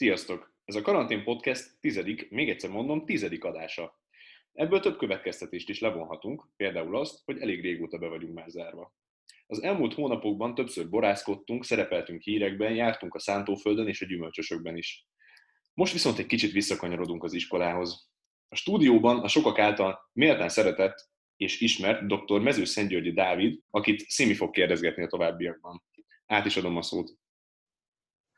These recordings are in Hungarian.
Sziasztok! Ez a Karantén Podcast tizedik, még egyszer mondom, tizedik adása. Ebből több következtetést is levonhatunk, például azt, hogy elég régóta be vagyunk már zárva. Az elmúlt hónapokban többször borászkodtunk, szerepeltünk hírekben, jártunk a szántóföldön és a gyümölcsösökben is. Most viszont egy kicsit visszakanyarodunk az iskolához. A stúdióban a sokak által méltán szeretett és ismert dr. Mező Szentgyörgyi Dávid, akit Szimi fog kérdezgetni a továbbiakban. Át is adom a szót.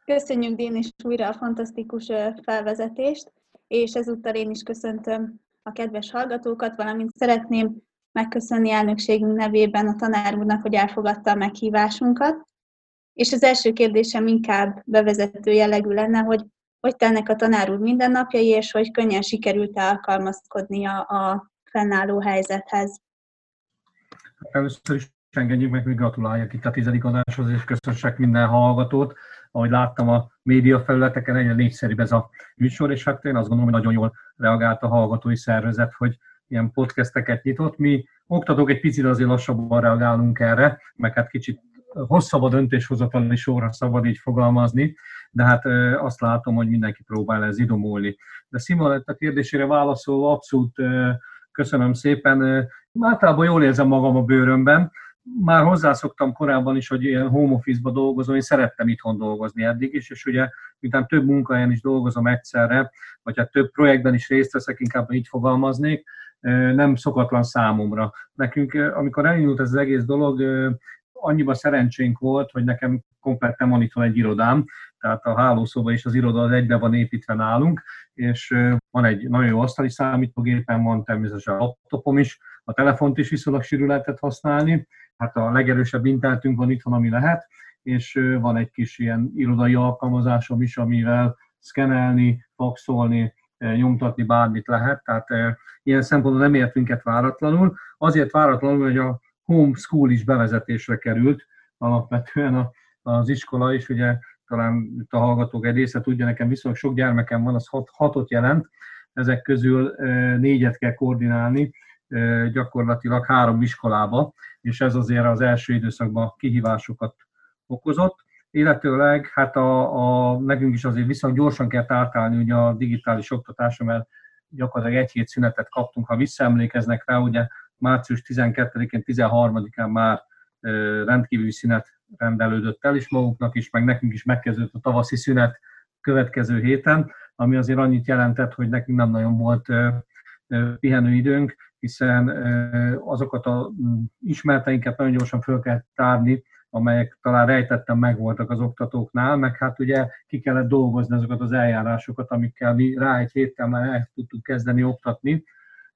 Köszönjük Dén is újra a fantasztikus felvezetést, és ezúttal én is köszöntöm a kedves hallgatókat, valamint szeretném megköszönni elnökségünk nevében a tanár úrnak, hogy elfogadta a meghívásunkat. És az első kérdésem inkább bevezető jellegű lenne, hogy hogy tennek a tanár úr mindennapjai, és hogy könnyen sikerült alkalmazkodnia a fennálló helyzethez. Először is engedjük meg, hogy gratuláljak itt a tizedik adáshoz, és köszönsek minden hallgatót. Ahogy láttam a média felületeken, egyre népszerűbb ez a műsor, és hát én azt gondolom, hogy nagyon jól reagált a hallgatói szervezet, hogy ilyen podcasteket nyitott. Mi oktatók egy picit azért lassabban reagálunk erre, meg hát kicsit hosszabb a döntéshozatali sorra szabad így fogalmazni, de hát azt látom, hogy mindenki próbál ez idomulni. De Simon, a kérdésére válaszolva abszolút köszönöm szépen. Általában jól érzem magam a bőrömben, már hozzászoktam korábban is, hogy ilyen home office-ba dolgozom, én szerettem itthon dolgozni eddig is, és ugye miután több munkahelyen is dolgozom egyszerre, vagy hát több projektben is részt veszek, inkább így fogalmaznék, nem szokatlan számomra. Nekünk, amikor elindult ez az egész dolog, annyiban szerencsénk volt, hogy nekem kompletten van itthon egy irodám, tehát a hálószoba és az iroda az egybe van építve nálunk, és van egy nagyon jó asztali számítógépem, van természetesen a laptopom is, a telefont is viszonylag sűrű lehetett használni, hát a legerősebb internetünk van itthon, ami lehet, és van egy kis ilyen irodai alkalmazásom is, amivel szkenelni, faxolni, nyomtatni bármit lehet, tehát ilyen szempontból nem ért minket váratlanul. Azért váratlanul, hogy a homeschool is bevezetésre került, alapvetően az iskola is, ugye talán itt a hallgatók egy része tudja, nekem viszonylag sok gyermekem van, az hat, hatot jelent, ezek közül négyet kell koordinálni, gyakorlatilag három iskolába, és ez azért az első időszakban kihívásokat okozott. Illetőleg hát a, a, nekünk is azért viszont gyorsan kell átállni ugye a digitális oktatásra, mert gyakorlatilag egy hét szünetet kaptunk, ha visszaemlékeznek rá, ugye március 12-én, 13-án már rendkívüli szünet rendelődött el, és maguknak is, meg nekünk is megkezdődött a tavaszi szünet következő héten, ami azért annyit jelentett, hogy nekünk nem nagyon volt pihenőidőnk, hiszen azokat a ismerteinket nagyon gyorsan föl kell tárni, amelyek talán rejtettem meg voltak az oktatóknál, meg hát ugye ki kellett dolgozni azokat az eljárásokat, amikkel mi rá egy héttel már el tudtuk kezdeni oktatni,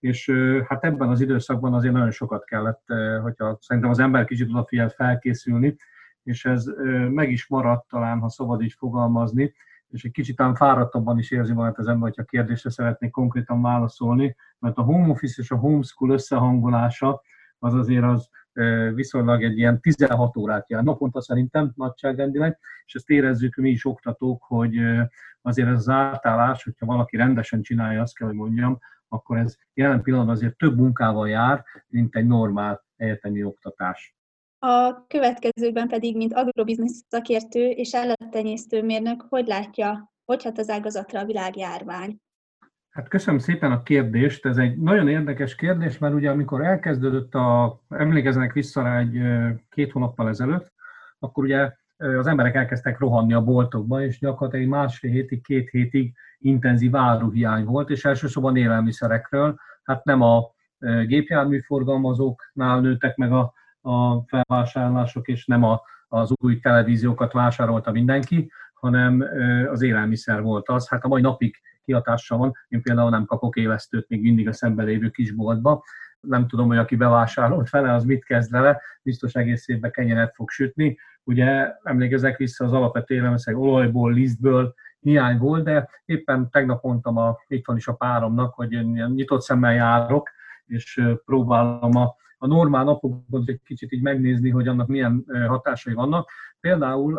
és hát ebben az időszakban azért nagyon sokat kellett, hogyha szerintem az ember kicsit odafigyelt felkészülni, és ez meg is maradt talán, ha szabad így fogalmazni, és egy kicsit ám fáradtabban is érzi magát az ember, hogyha kérdésre szeretnék konkrétan válaszolni, mert a home office és a homeschool összehangolása az azért az viszonylag egy ilyen 16 órát jár naponta szerintem nagyságrendileg, és ezt érezzük mi is oktatók, hogy azért ez az átállás, hogyha valaki rendesen csinálja, azt kell, hogy mondjam, akkor ez jelen pillanatban azért több munkával jár, mint egy normál egyetemi oktatás. A következőben pedig, mint agrobiznisz szakértő és állattenyésztő mérnök, hogy látja, hogy hat az ágazatra a világjárvány? Hát köszönöm szépen a kérdést. Ez egy nagyon érdekes kérdés, mert ugye amikor elkezdődött a, emlékeznek vissza rá egy két hónappal ezelőtt, akkor ugye az emberek elkezdtek rohanni a boltokba, és gyakorlatilag másfél hétig, két hétig intenzív áruhiány volt, és elsősorban élelmiszerekről, hát nem a gépjárműforgalmazóknál nőttek meg a a felvásárlások, és nem a, az új televíziókat vásárolta mindenki, hanem az élelmiszer volt az. Hát a mai napig kihatással van. Én például nem kapok élesztőt még mindig a szemben lévő kisboltba. Nem tudom, hogy aki bevásárolt fele, az mit kezd vele, biztos egész évben kenyeret fog sütni. Ugye emlékezek vissza az alapvető élelmiszer olajból, lisztből, hiány volt, de éppen tegnap mondtam a, itt van is a páromnak, hogy én nyitott szemmel járok, és próbálom a a normál napokban egy kicsit így megnézni, hogy annak milyen hatásai vannak. Például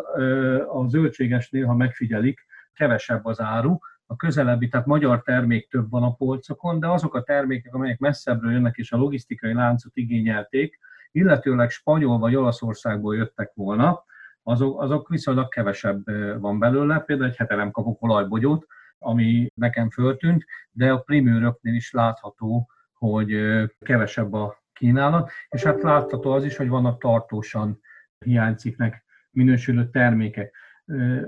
a zöldségesnél, ha megfigyelik, kevesebb az áru, a közelebbi, tehát magyar termék több van a polcokon, de azok a termékek, amelyek messzebbről jönnek és a logisztikai láncot igényelték, illetőleg spanyol vagy Olaszországból jöttek volna, azok, azok viszonylag kevesebb van belőle. Például egy hete nem kapok olajbogyót, ami nekem föltűnt, de a primőröknél is látható, hogy kevesebb a kínálat, és hát látható az is, hogy vannak tartósan hiányciknek minősülő termékek.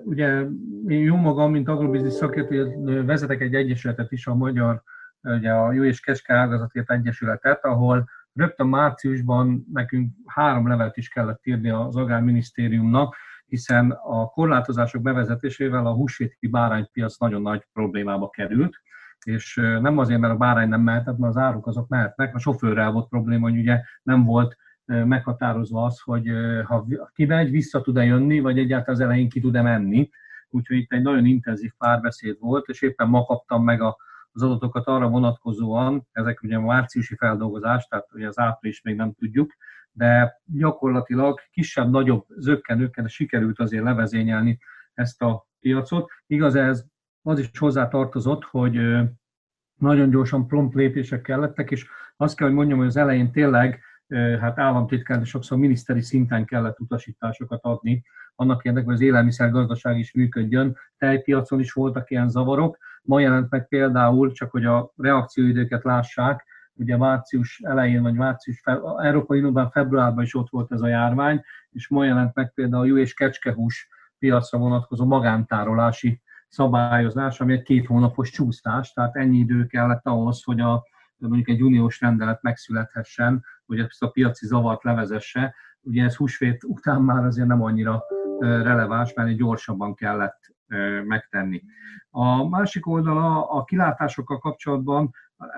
Ugye én jó magam, mint agrobiznisz szakértő, vezetek egy egyesületet is, a magyar, ugye a Jó és Keske Ágazatért Egyesületet, ahol rögtön márciusban nekünk három levelet is kellett írni az Agrárminisztériumnak, hiszen a korlátozások bevezetésével a húsvéti báránypiac nagyon nagy problémába került, és nem azért, mert a bárány nem mehetett, mert az áruk azok mehetnek, a sofőrrel volt probléma, hogy ugye nem volt meghatározva az, hogy ha kimegy, vissza tud-e jönni, vagy egyáltalán az elején ki tud-e menni. Úgyhogy itt egy nagyon intenzív párbeszéd volt, és éppen ma kaptam meg a, az adatokat arra vonatkozóan, ezek ugye a márciusi feldolgozás, tehát ugye az április még nem tudjuk, de gyakorlatilag kisebb-nagyobb zökkenőkkel sikerült azért levezényelni ezt a piacot. Igaz, ez az is hozzá tartozott, hogy nagyon gyorsan prompt lépések kellettek, és azt kell, hogy mondjam, hogy az elején tényleg hát államtitkár, de sokszor miniszteri szinten kellett utasításokat adni, annak érdekében, hogy az élelmiszergazdaság is működjön. Tejpiacon is voltak ilyen zavarok. Ma jelent meg például, csak hogy a reakcióidőket lássák, ugye március elején, vagy március, Európai Unióban februárban is ott volt ez a járvány, és ma jelent meg például a jó és kecskehús piacra vonatkozó magántárolási szabályozás, ami egy két hónapos csúsztás, tehát ennyi idő kellett ahhoz, hogy a, mondjuk egy uniós rendelet megszülethessen, hogy ezt a piaci zavart levezesse. Ugye ez húsvét után már azért nem annyira releváns, mert gyorsabban kellett megtenni. A másik oldala a kilátásokkal kapcsolatban,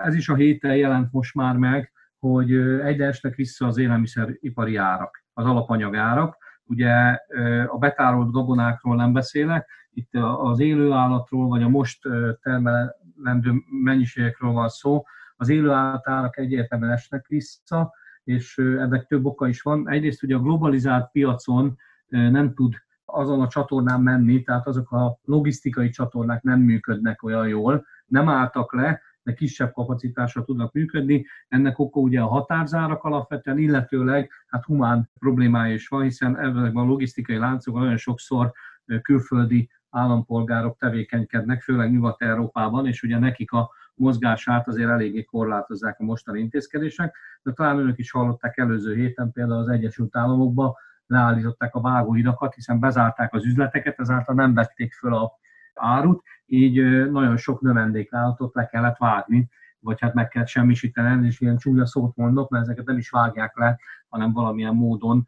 ez is a héten jelent most már meg, hogy egyre esnek vissza az élelmiszeripari árak, az alapanyagárak. Ugye a betárolt gabonákról nem beszélek, itt az élőállatról, vagy a most termelendő mennyiségekről van szó. Az élőállatárak egyértelműen esnek vissza, és ennek több oka is van. Egyrészt ugye a globalizált piacon nem tud azon a csatornán menni, tehát azok a logisztikai csatornák nem működnek olyan jól, nem álltak le, de kisebb kapacitásra tudnak működni. Ennek oka ugye a határzárak alapvetően, illetőleg hát humán problémája is van, hiszen ebben a logisztikai láncokban nagyon sokszor külföldi állampolgárok tevékenykednek, főleg Nyugat-Európában, és ugye nekik a mozgását azért eléggé korlátozzák a mostani intézkedések, de talán önök is hallották előző héten például az Egyesült Államokban leállították a vágóhidakat, hiszen bezárták az üzleteket, ezáltal nem vették föl a árut, így nagyon sok növendékállatot le kellett vágni, vagy hát meg kell semmisíteni, és ilyen csúnya szót mondok, mert ezeket nem is vágják le, hanem valamilyen módon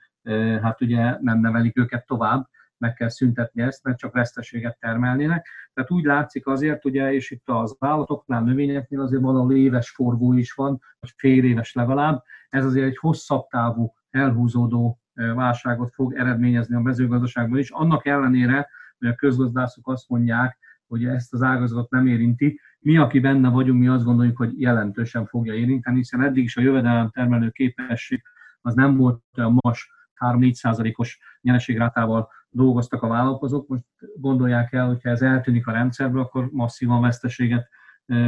hát ugye nem nevelik őket tovább, meg kell szüntetni ezt, mert csak veszteséget termelnének. Tehát úgy látszik azért, ugye, és itt az állatoknál, növényeknél azért van a éves forgó is van, vagy fél éves legalább. Ez azért egy hosszabb távú, elhúzódó válságot fog eredményezni a mezőgazdaságban is, annak ellenére, hogy a közgazdászok azt mondják, hogy ezt az ágazatot nem érinti. Mi, aki benne vagyunk, mi azt gondoljuk, hogy jelentősen fogja érinteni, hiszen eddig is a jövedelem termelő képesség az nem volt olyan magas 3-4 százalékos nyereségrátával dolgoztak a vállalkozók. Most gondolják el, hogyha ez eltűnik a rendszerből, akkor masszívan veszteséget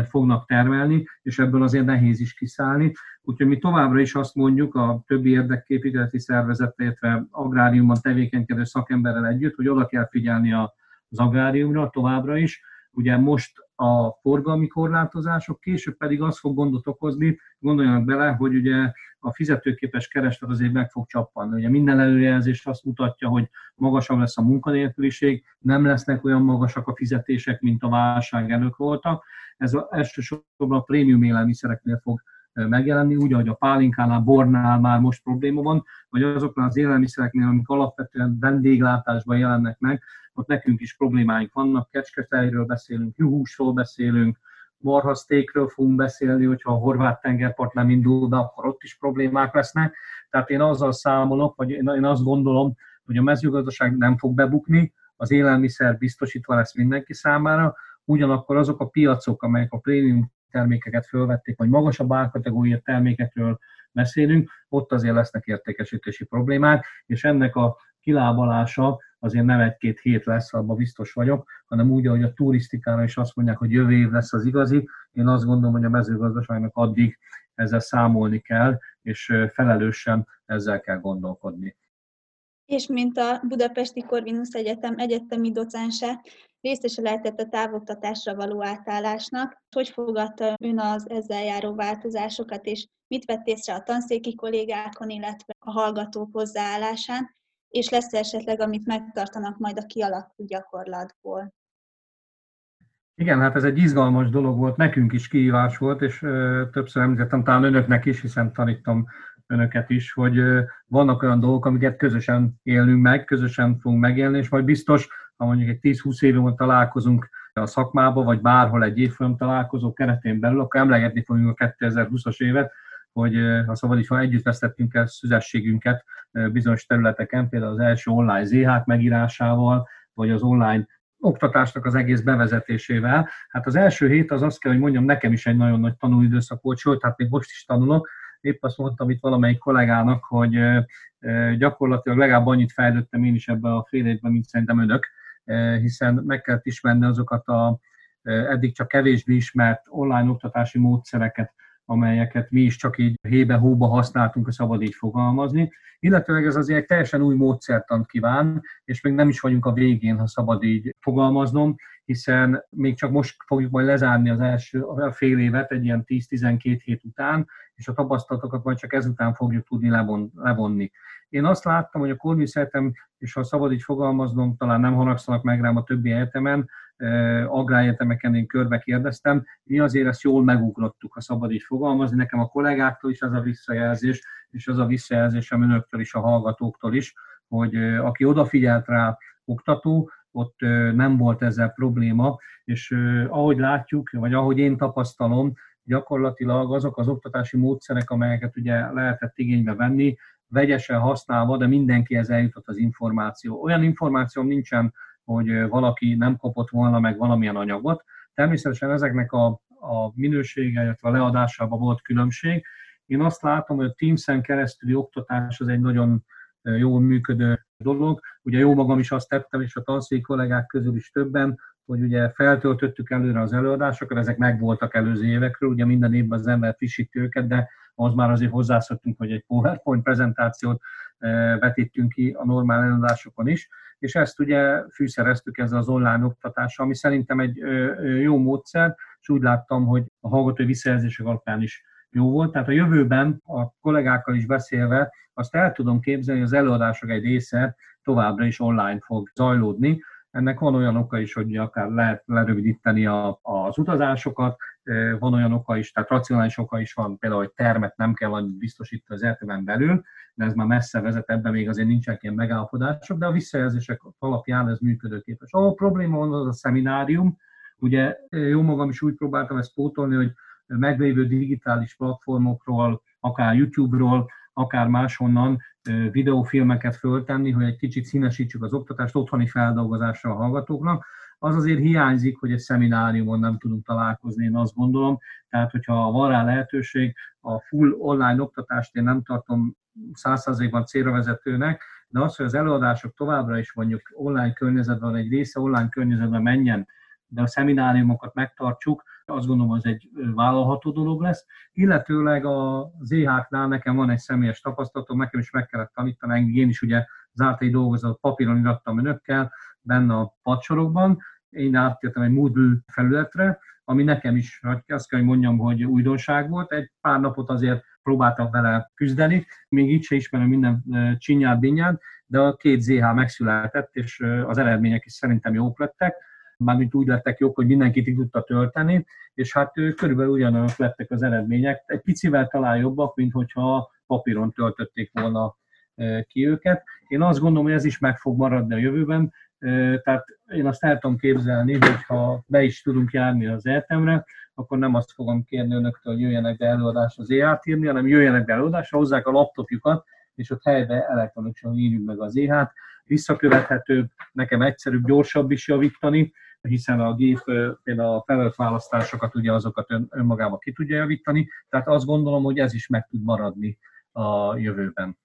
fognak termelni, és ebből azért nehéz is kiszállni. Úgyhogy mi továbbra is azt mondjuk a többi érdekképviseleti szervezet, illetve agráriumban tevékenykedő szakemberrel együtt, hogy oda kell figyelni az agráriumra továbbra is. Ugye most a forgalmi korlátozások, később pedig az fog gondot okozni, gondoljanak bele, hogy ugye a fizetőképes kereslet azért meg fog csappanni. Ugye minden előjelzés azt mutatja, hogy magasabb lesz a munkanélküliség, nem lesznek olyan magasak a fizetések, mint a válság előtt voltak. Ez elsősorban a prémium élelmiszereknél fog megjelenni, úgy, ahogy a pálinkánál, bornál már most probléma van, vagy azoknál az élelmiszereknél, amik alapvetően vendéglátásban jelennek meg, ott nekünk is problémáink vannak, kecsketejről beszélünk, juhúsról beszélünk, marhasztékről fogunk beszélni, hogyha a horvát tengerpart nem indul be, akkor ott is problémák lesznek. Tehát én azzal számolok, vagy én azt gondolom, hogy a mezőgazdaság nem fog bebukni, az élelmiszer biztosítva lesz mindenki számára, ugyanakkor azok a piacok, amelyek a prémium termékeket fölvették, vagy magasabb árkategória termékekről beszélünk, ott azért lesznek értékesítési problémák, és ennek a kilábalása azért nem egy-két hét lesz, abban biztos vagyok, hanem úgy, ahogy a turisztikára is azt mondják, hogy jövő év lesz az igazi. Én azt gondolom, hogy a mezőgazdaságnak addig ezzel számolni kell, és felelősen ezzel kell gondolkodni. És mint a Budapesti Corvinus Egyetem egyetemi docense, részese lehetett a távoktatásra való átállásnak. Hogy fogadta ön az ezzel járó változásokat, és mit vett észre a tanszéki kollégákon, illetve a hallgatók hozzáállásán, és lesz esetleg, amit megtartanak majd a kialakult gyakorlatból? Igen, hát ez egy izgalmas dolog volt, nekünk is kihívás volt, és ö, többször említettem, talán önöknek is, hiszen tanítom önöket is, hogy ö, vannak olyan dolgok, amiket közösen élünk meg, közösen fogunk megélni, és majd biztos, ha mondjuk egy 10-20 év múlva találkozunk a szakmába, vagy bárhol egy évfolyam találkozó keretén belül, akkor emlegetni fogjuk a 2020-as évet, hogy ha szabad is, együtt vesztettünk el szüzességünket bizonyos területeken, például az első online ZH megírásával, vagy az online oktatásnak az egész bevezetésével. Hát az első hét az azt kell, hogy mondjam, nekem is egy nagyon nagy tanulóidőszak volt, sőt, hát még most is tanulok. Épp azt mondtam itt valamelyik kollégának, hogy gyakorlatilag legalább annyit fejlődtem én is ebben a fél évben, mint szerintem önök, hiszen meg kellett ismerni azokat a eddig csak kevésbé ismert online oktatási módszereket, amelyeket mi is csak így hébe-hóba használtunk, ha szabad így fogalmazni. Illetőleg ez azért egy teljesen új módszertant kíván, és még nem is vagyunk a végén, ha szabad így fogalmaznom, hiszen még csak most fogjuk majd lezárni az első a fél évet egy ilyen 10-12 hét után, és a tapasztalatokat majd csak ezután fogjuk tudni levon, levonni. Én azt láttam, hogy a Corvinus Egyetem, és ha szabad így fogalmaznom, talán nem haragszanak meg rám a többi egyetemen, agráegyetemeken én körbe kérdeztem, mi azért ezt jól megugrottuk, ha szabad így fogalmazni. Nekem a kollégáktól is az a visszajelzés, és az a visszajelzésem önöktől is, a hallgatóktól is, hogy aki odafigyelt rá oktató, ott nem volt ezzel probléma, és ahogy látjuk, vagy ahogy én tapasztalom, gyakorlatilag azok az oktatási módszerek, amelyeket ugye lehetett igénybe venni, vegyesen használva, de mindenkihez eljutott az információ. Olyan információm nincsen, hogy valaki nem kapott volna meg valamilyen anyagot. Természetesen ezeknek a, a minősége, illetve a leadásában volt különbség. Én azt látom, hogy a Teams-en keresztüli oktatás az egy nagyon jól működő dolog. Ugye jó magam is azt tettem, és a tanszék kollégák közül is többen, hogy ugye feltöltöttük előre az előadásokat, ezek megvoltak előző évekről, ugye minden évben az ember frissíti őket, de az már azért hozzászoktunk, hogy egy PowerPoint prezentációt vetítünk ki a normál előadásokon is, és ezt ugye fűszereztük ezzel az online oktatással, ami szerintem egy jó módszer, és úgy láttam, hogy a hallgatói visszajelzések alapján is jó volt. Tehát a jövőben a kollégákkal is beszélve azt el tudom képzelni, hogy az előadások egy része továbbra is online fog zajlódni, ennek van olyan oka is, hogy akár lehet lerövidíteni a, az utazásokat, van olyan oka is, tehát racionális oka is van, például, hogy termet nem kell annyit biztosítani az egyetemen belül, de ez már messze vezet, ebben még azért nincsenek ilyen megállapodások, de a visszajelzések alapján ez működőképes. Ahol probléma van, az a szeminárium, ugye jó magam is úgy próbáltam ezt pótolni, hogy meglévő digitális platformokról, akár YouTube-ról, akár máshonnan videófilmeket föltenni, hogy egy kicsit színesítsük az oktatást otthoni feldolgozásra a hallgatóknak. Az azért hiányzik, hogy egy szemináriumon nem tudunk találkozni, én azt gondolom. Tehát, hogyha van rá lehetőség, a full online oktatást én nem tartom százszerzékban célra vezetőnek, de az, hogy az előadások továbbra is mondjuk online környezetben, egy része online környezetben menjen, de a szemináriumokat megtartsuk, azt gondolom, az egy vállalható dolog lesz. Illetőleg a ZH-knál nekem van egy személyes tapasztalatom, nekem is meg kellett tanítani, én is ugye zártai dolgozott, papíron irattam önökkel, benne a padsorokban, én áttértem egy Moodle felületre, ami nekem is, azt kell, hogy mondjam, hogy újdonság volt. Egy pár napot azért próbáltam vele küzdeni, még így se ismerem minden csinyát, binyát, de a két ZH megszületett, és az eredmények is szerintem jók lettek mármint úgy lettek jók, hogy mindenkit így tudta tölteni, és hát körülbelül ugyanolyan lettek az eredmények. Egy picivel talán jobbak, mint hogyha papíron töltötték volna ki őket. Én azt gondolom, hogy ez is meg fog maradni a jövőben, tehát én azt el tudom képzelni, hogy ha be is tudunk járni az egyetemre, akkor nem azt fogom kérni önöktől, hogy jöjjenek be előadásra az EH-t írni, hanem jöjjenek be előadásra, hozzák a laptopjukat, és ott helybe elektronikusan írjuk meg az EH-t. Visszakövethetőbb, nekem egyszerűbb, gyorsabb is javítani, hiszen a gép például a felelt választásokat ugye azokat ön, önmagában ki tudja javítani, tehát azt gondolom, hogy ez is meg tud maradni a jövőben.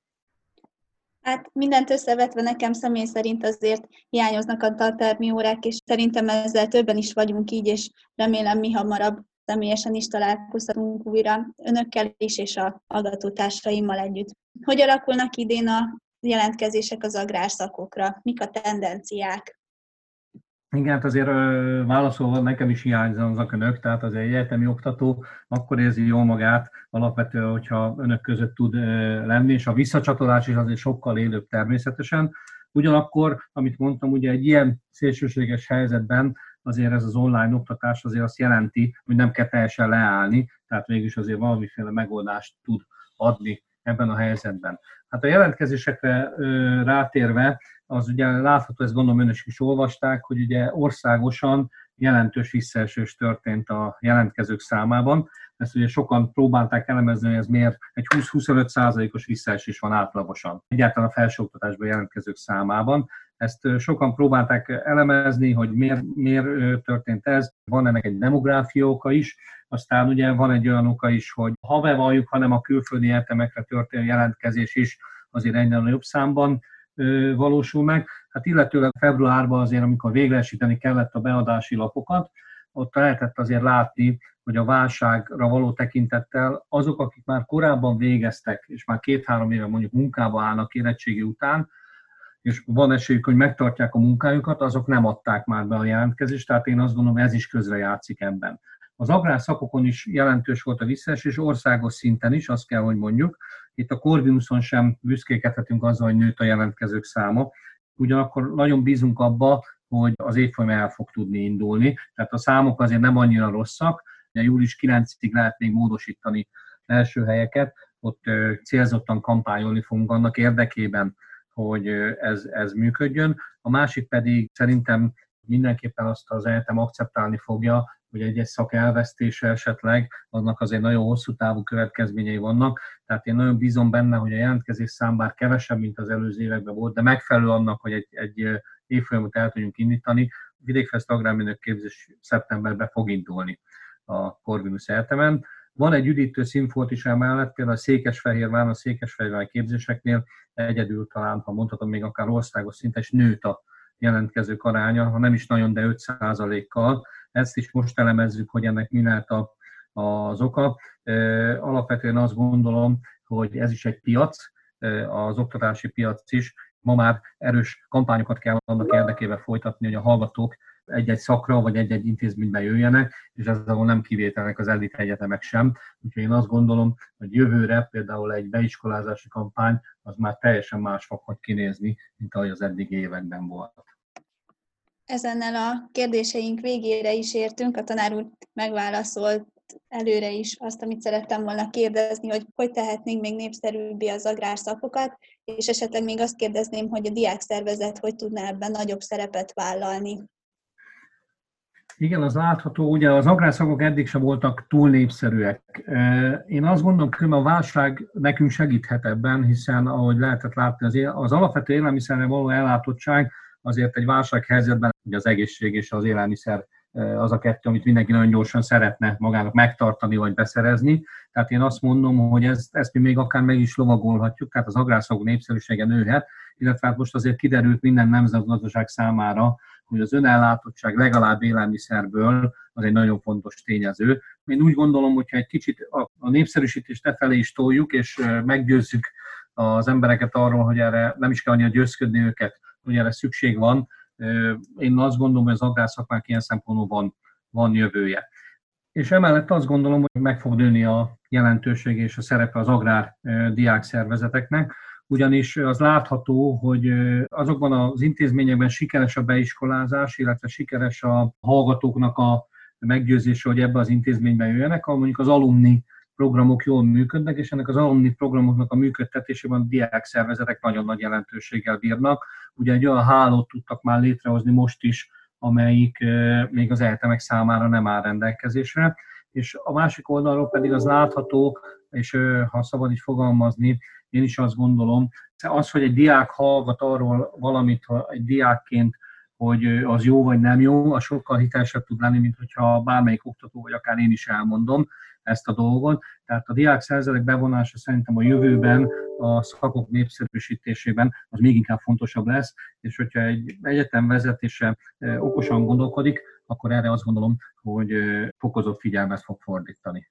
Hát mindent összevetve nekem személy szerint azért hiányoznak a tartalmi órák, és szerintem ezzel többen is vagyunk így, és remélem mi hamarabb személyesen is találkozhatunk újra önökkel is, és a hallgatótársaimmal együtt. Hogy alakulnak idén a jelentkezések az agrárszakokra? Mik a tendenciák? Igen, hát azért válaszolva nekem is hiányzanak önök, tehát az egy egyetemi oktató akkor érzi jól magát alapvetően, hogyha önök között tud lenni, és a visszacsatolás is azért sokkal élőbb természetesen. Ugyanakkor, amit mondtam, ugye egy ilyen szélsőséges helyzetben azért ez az online oktatás azért azt jelenti, hogy nem kell teljesen leállni, tehát mégis azért valamiféle megoldást tud adni ebben a helyzetben. Hát a jelentkezésekre rátérve, az ugye látható, ezt gondolom önök is olvasták, hogy ugye országosan jelentős visszaesés történt a jelentkezők számában. Ezt ugye sokan próbálták elemezni, hogy ez miért egy 20-25 százalékos visszaesés van átlagosan. Egyáltalán a felsőoktatásban jelentkezők számában. Ezt sokan próbálták elemezni, hogy miért, miért történt ez. Van ennek egy demográfia oka is, aztán ugye van egy olyan oka is, hogy ha bevalljuk, hanem a külföldi egyetemekre történő jelentkezés is azért egyre nagyobb számban valósul meg. Hát illetőleg februárban azért, amikor véglegesíteni kellett a beadási lapokat, ott lehetett azért látni, hogy a válságra való tekintettel azok, akik már korábban végeztek, és már két-három éve mondjuk munkába állnak érettségi után, és van esélyük, hogy megtartják a munkájukat, azok nem adták már be a jelentkezést, tehát én azt gondolom, ez is közre játszik ebben. Az agrárszakokon is jelentős volt a visszaesés, országos szinten is, azt kell, hogy mondjuk. Itt a Corvinuson sem büszkékedhetünk azzal, hogy nőtt a jelentkezők száma. Ugyanakkor nagyon bízunk abba, hogy az évfolyam el fog tudni indulni. Tehát a számok azért nem annyira rosszak. Ugye július 9-ig lehet még módosítani első helyeket, ott célzottan kampányolni fogunk annak érdekében, hogy ez, ez működjön. A másik pedig szerintem mindenképpen azt az egyetem akceptálni fogja, hogy egy-egy szak elvesztése esetleg, annak azért nagyon hosszú távú következményei vannak. Tehát én nagyon bízom benne, hogy a jelentkezés szám bár kevesebb, mint az előző években volt, de megfelelő annak, hogy egy, egy évfolyamot el tudjunk indítani. A Vidékfest agrármérnök képzés szeptemberben fog indulni a Corvinus Egyetemen. Van egy üdítő színfolt is emellett, például a Székesfehérvár, a Székesfehérvár képzéseknél egyedül talán, ha mondhatom, még akár országos szinten is nőtt a jelentkezők aránya, ha nem is nagyon, de 5%-kal. Ezt is most elemezzük, hogy ennek mi lehet a, az oka. Alapvetően azt gondolom, hogy ez is egy piac, az oktatási piac is. Ma már erős kampányokat kell annak érdekében folytatni, hogy a hallgatók egy-egy szakra vagy egy-egy intézménybe jöjjenek, és ezzel nem kivételnek az elit egyetemek sem. Úgyhogy én azt gondolom, hogy jövőre például egy beiskolázási kampány az már teljesen más fog kinézni, mint ahogy az eddigi években volt. Ezennel a kérdéseink végére is értünk. A tanár úr megválaszolt előre is azt, amit szerettem volna kérdezni, hogy hogy tehetnénk még népszerűbbé az agrárszakokat, és esetleg még azt kérdezném, hogy a diákszervezet hogy tudná ebben nagyobb szerepet vállalni. Igen, az látható, ugye az agrárszakok eddig sem voltak túl népszerűek. Én azt gondolom, hogy a válság nekünk segíthet ebben, hiszen ahogy lehetett látni, az, az alapvető élelmiszerre való ellátottság azért egy válsághelyzetben hogy az egészség és az élelmiszer az a kettő, amit mindenki nagyon gyorsan szeretne magának megtartani vagy beszerezni. Tehát én azt mondom, hogy ezt, ezt mi még akár meg is lovagolhatjuk, tehát az agrárszagok népszerűsége nőhet, illetve hát most azért kiderült minden nemzetgazdaság számára, hogy az önellátottság legalább élelmiszerből az egy nagyon fontos tényező. Én úgy gondolom, hogyha egy kicsit a, a népszerűsítést e felé is toljuk, és meggyőzzük az embereket arról, hogy erre nem is kell annyira győzködni őket, hogy erre szükség van, én azt gondolom, hogy az agrárszakmák ilyen szempontból van, van jövője. És emellett azt gondolom, hogy meg fog nőni a jelentőség és a szerepe az agrár diák szervezeteknek, ugyanis az látható, hogy azokban az intézményekben sikeres a beiskolázás, illetve sikeres a hallgatóknak a meggyőzése, hogy ebbe az intézménybe jöjjenek, ahol mondjuk az alumni programok jól működnek, és ennek az alumni programoknak a működtetésében a diák szervezetek nagyon nagy jelentőséggel bírnak. Ugye egy olyan hálót tudtak már létrehozni most is, amelyik még az egyetemek számára nem áll rendelkezésre. És a másik oldalról pedig az látható, és ha szabad is fogalmazni, én is azt gondolom, az, hogy egy diák hallgat arról valamit, ha egy diákként, hogy az jó vagy nem jó, az sokkal hitelesebb tud lenni, mint hogyha bármelyik oktató, vagy akár én is elmondom ezt a dolgot. Tehát a diák szerzetek bevonása szerintem a jövőben a szakok népszerűsítésében az még inkább fontosabb lesz, és hogyha egy egyetem vezetése okosan gondolkodik, akkor erre azt gondolom, hogy fokozott figyelmet fog fordítani.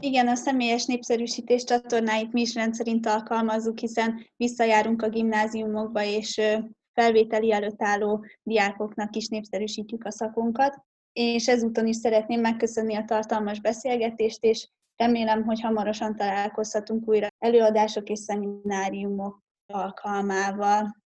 Igen, a személyes népszerűsítés csatornáit mi is rendszerint alkalmazzuk, hiszen visszajárunk a gimnáziumokba, és felvételi előtt álló diákoknak is népszerűsítjük a szakunkat. És ezúton is szeretném megköszönni a tartalmas beszélgetést, és remélem, hogy hamarosan találkozhatunk újra előadások és szemináriumok alkalmával.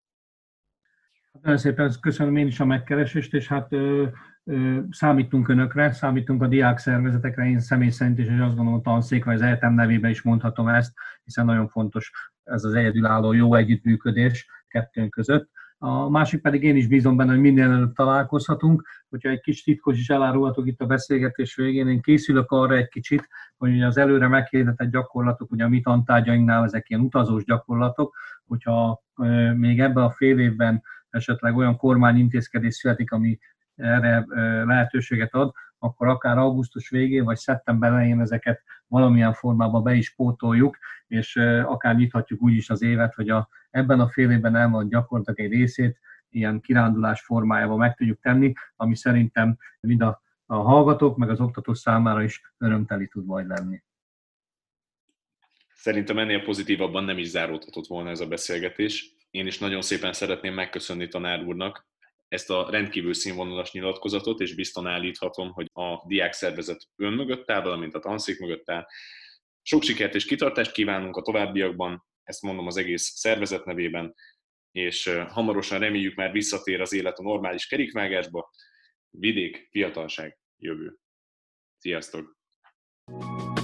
Nagyon szépen köszönöm én is a megkeresést, és hát ö, ö, számítunk önökre, számítunk a diák szervezetekre, én személy szerint is, és azt gondolom a tanszék, vagy az egyetem nevében is mondhatom ezt, hiszen nagyon fontos ez az egyedülálló jó együttműködés kettőnk között. A másik pedig én is bízom benne, hogy minél előbb találkozhatunk. Hogyha egy kis titkos is elárulhatok itt a beszélgetés végén, én készülök arra egy kicsit, hogy az előre meghirdetett gyakorlatok, ugye a mi tantárgyainknál ezek ilyen utazós gyakorlatok, hogyha még ebben a fél évben esetleg olyan kormányintézkedés születik, ami erre lehetőséget ad, akkor akár augusztus végén vagy szeptember elején ezeket valamilyen formában be is pótoljuk, és akár nyithatjuk úgy is az évet, hogy a, ebben a fél évben elmond gyakorlatilag egy részét ilyen kirándulás formájában meg tudjuk tenni, ami szerintem mind a, a hallgatók, meg az oktató számára is örömteli tud majd lenni. Szerintem ennél pozitívabban nem is záródhatott volna ez a beszélgetés. Én is nagyon szépen szeretném megköszönni tanár úrnak ezt a rendkívül színvonalas nyilatkozatot, és bizton állíthatom, hogy a diák szervezet ön mögött áll, valamint a tanszék mögött áll. Sok sikert és kitartást kívánunk a továbbiakban, ezt mondom az egész szervezet nevében, és hamarosan reméljük már visszatér az élet a normális kerékvágásba. Vidék, fiatalság, jövő. Sziasztok! thank you